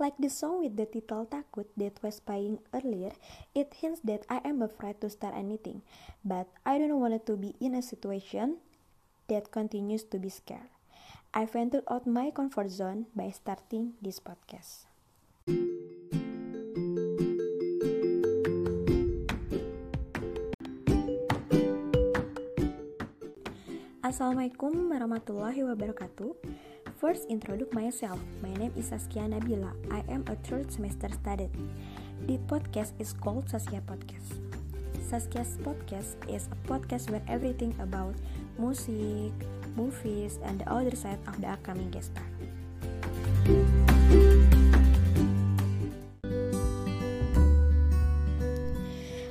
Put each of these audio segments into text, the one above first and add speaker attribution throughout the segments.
Speaker 1: Like the song with the title Takut that was playing earlier, it hints that I am afraid to start anything, but I don't want to be in a situation that continues to be scared. I ventured out my comfort zone by starting this podcast. Assalamualaikum warahmatullahi wabarakatuh. First, introduce myself. My name is Saskia Nabila. I am a third semester student. The podcast is called Saskia Podcast. Saskia's Podcast is a podcast where everything about music, movies, and the other side of the upcoming guest star.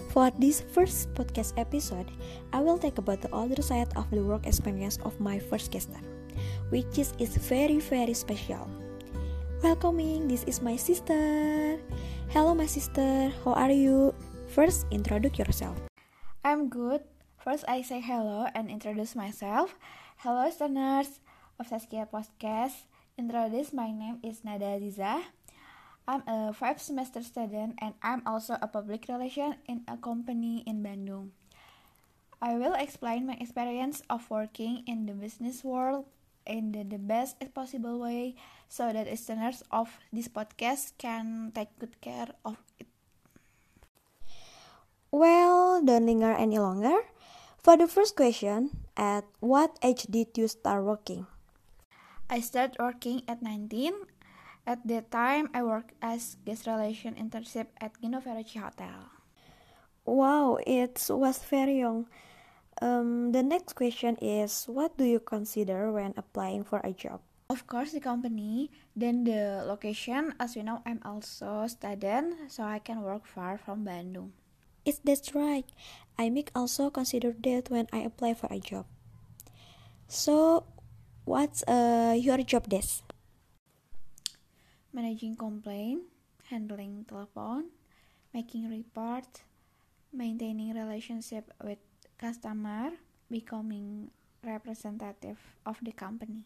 Speaker 1: For this first podcast episode, I will talk about the other side of the work experience of my first guest star, which is, is very very special. Welcoming, this is my sister. Hello my sister, how are you? First, introduce yourself.
Speaker 2: I'm good. First, I say hello and introduce myself. Hello, listeners of Saskia Podcast. Introduce, my name is Nada Aziza. I'm a five semester student and I'm also a public relation in a company in Bandung. I will explain my experience of working in the business world in the, the best possible way so that listeners of this podcast can take good care of it.
Speaker 1: Well, don't linger any longer. For the first question, at what age did you start working?
Speaker 2: I started working at 19 at that time, I worked as guest relation internship at Ginoveraci Hotel.
Speaker 1: Wow, it was very young. Um, the next question is, what do you consider when applying for a job?
Speaker 2: Of course, the company, then the location. As you know, I'm also student, so I can work far from Bandung.
Speaker 1: Is that right? I make also consider that when I apply for a job. So, what's uh, your job desk?
Speaker 2: managing complaint, handling telephone, making report, maintaining relationship with customer, becoming representative of the company.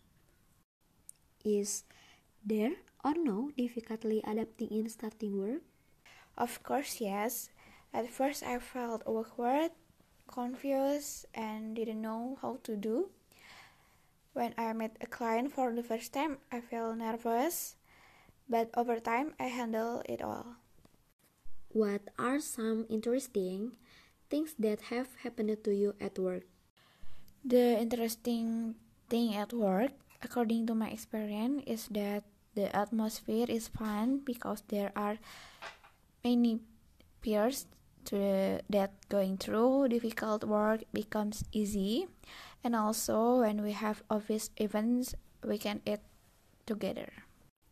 Speaker 1: Is there or no difficulty adapting in starting work?
Speaker 2: Of course, yes. At first, I felt awkward, confused, and didn't know how to do. When I met a client for the first time, I felt nervous but over time I handle it all.
Speaker 1: What are some interesting things that have happened to you at work?
Speaker 2: The interesting thing at work, according to my experience, is that the atmosphere is fun because there are many peers to the, that going through difficult work becomes easy and also when we have office events we can eat together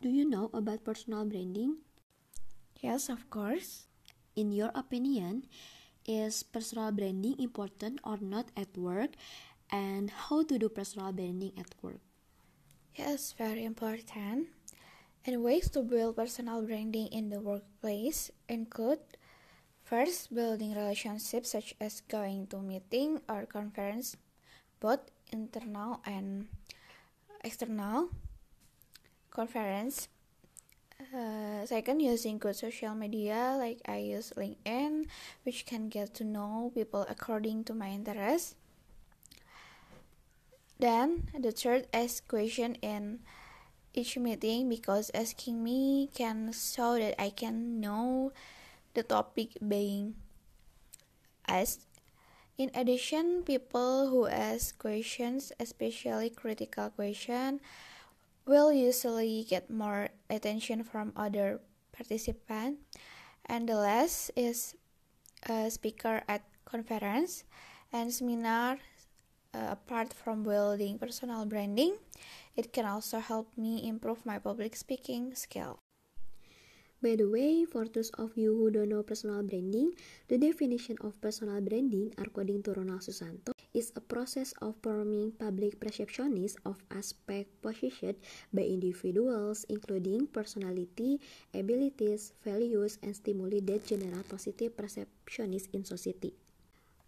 Speaker 1: do you know about personal branding?
Speaker 2: Yes, of course.
Speaker 1: In your opinion, is personal branding important or not at work? And how to do personal branding at work?
Speaker 2: Yes, very important. And ways to build personal branding in the workplace include first building relationships such as going to meeting or conference, both internal and external conference. Uh, second, using good social media like I use LinkedIn, which can get to know people according to my interests. Then the third ask question in each meeting because asking me can show that I can know the topic being asked. In addition, people who ask questions, especially critical questions, will usually get more attention from other participants. And the last is a speaker at conference and seminar. Uh, apart from building personal branding, it can also help me improve my public speaking skill.
Speaker 1: By the way, for those of you who don't know personal branding, the definition of personal branding according to Ronald Susanto is a process of forming public perceptions of aspect possessed by individuals, including personality, abilities, values, and stimuli that generate positive perceptions in society.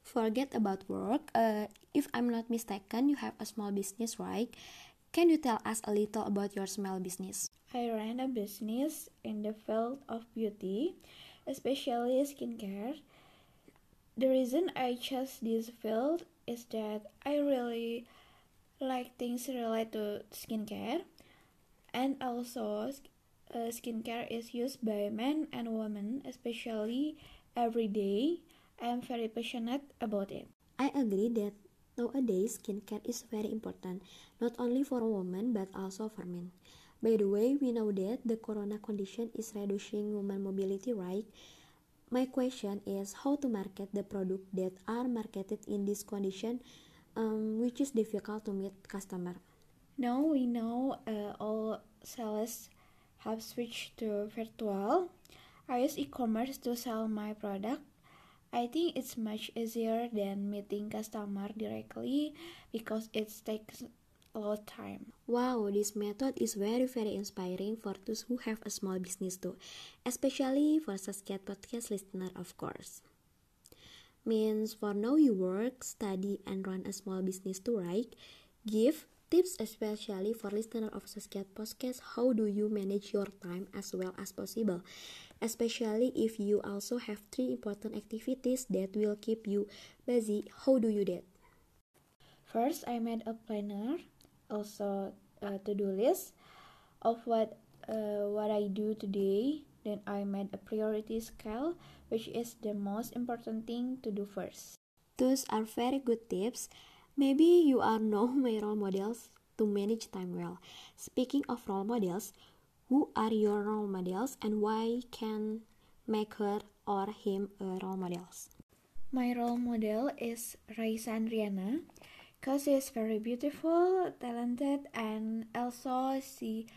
Speaker 1: Forget about work. Uh, if I'm not mistaken, you have a small business, right? Can you tell us a little about your small business?
Speaker 2: I ran a business in the field of beauty, especially skincare. The reason I chose this field is that I really like things related to skincare, and also uh, skincare is used by men and women, especially every day. I am very passionate about it.
Speaker 1: I agree that nowadays skincare is very important, not only for women but also for men. By the way, we know that the corona condition is reducing women mobility, right? My question is how to market the product that are marketed in this condition, um, which is difficult to meet customer.
Speaker 2: Now we know uh, all sales have switched to virtual. I use e-commerce to sell my product. I think it's much easier than meeting customer directly because it takes a lot time.
Speaker 1: Wow, this method is very very inspiring for those who have a small business too, especially for Saskia podcast listener of course. Means for now you work, study and run a small business too, right? Give tips especially for listener of Saskia podcast how do you manage your time as well as possible especially if you also have three important activities that will keep you busy how do you do that
Speaker 2: First, I made a planner also a to-do list of what uh, what I do today. Then I made a priority scale, which is the most important thing to do first.
Speaker 1: Those are very good tips. Maybe you are now my role models to manage time well. Speaking of role models, who are your role models and why can make her or him a role models?
Speaker 2: My role model is Raisa Andriana because she is very beautiful, talented, and also she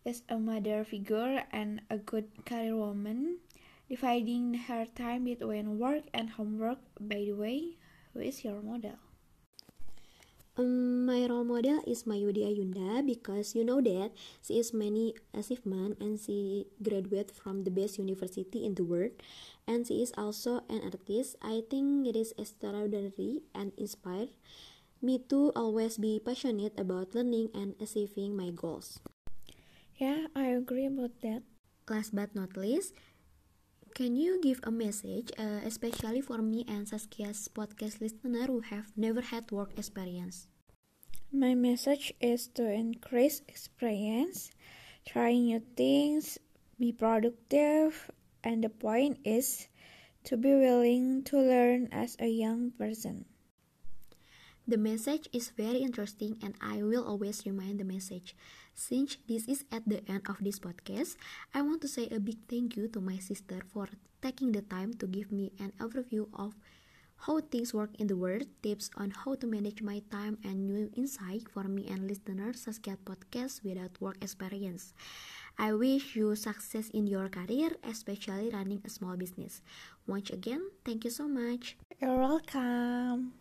Speaker 2: is a mother figure and a good career woman, dividing her time between work and homework. By the way, who is your model?
Speaker 1: Um, my role model is Maudy Ayunda because you know that she is many achievement and she graduated from the best university in the world and she is also an artist. I think it is extraordinary and inspired me to always be passionate about learning and achieving my goals.
Speaker 2: Yeah, I agree about that.
Speaker 1: Last but not least, can you give a message, uh, especially for me and Saskia's podcast listener who have never had work experience?
Speaker 2: My message is to increase experience, try new things, be productive, and the point is to be willing to learn as a young person.
Speaker 1: The message is very interesting and I will always remind the message. Since this is at the end of this podcast, I want to say a big thank you to my sister for taking the time to give me an overview of how things work in the world, tips on how to manage my time, and new insight for me and listeners Saskia podcast without work experience. I wish you success in your career, especially running a small business. Once again, thank you so much.
Speaker 2: You're welcome.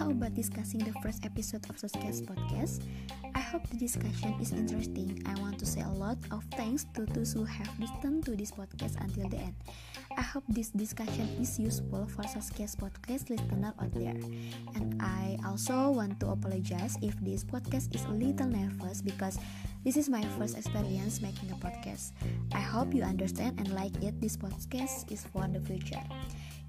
Speaker 1: How about discussing the first episode of Saskia's podcast? I hope the discussion is interesting. I want to say a lot of thanks to those who have listened to this podcast until the end. I hope this discussion is useful for Saskia's podcast listener out there. And I also want to apologize if this podcast is a little nervous because this is my first experience making a podcast. I hope you understand and like it. This podcast is for the future.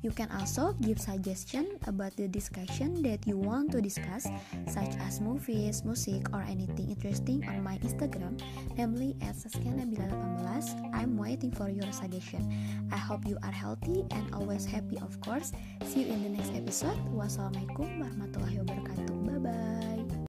Speaker 1: You can also give suggestion about the discussion that you want to discuss, such as movies, music, or anything interesting on my Instagram, namely at saskianabila18. I'm waiting for your suggestion. I hope you are healthy and always happy of course. See you in the next episode. Wassalamualaikum warahmatullahi wabarakatuh.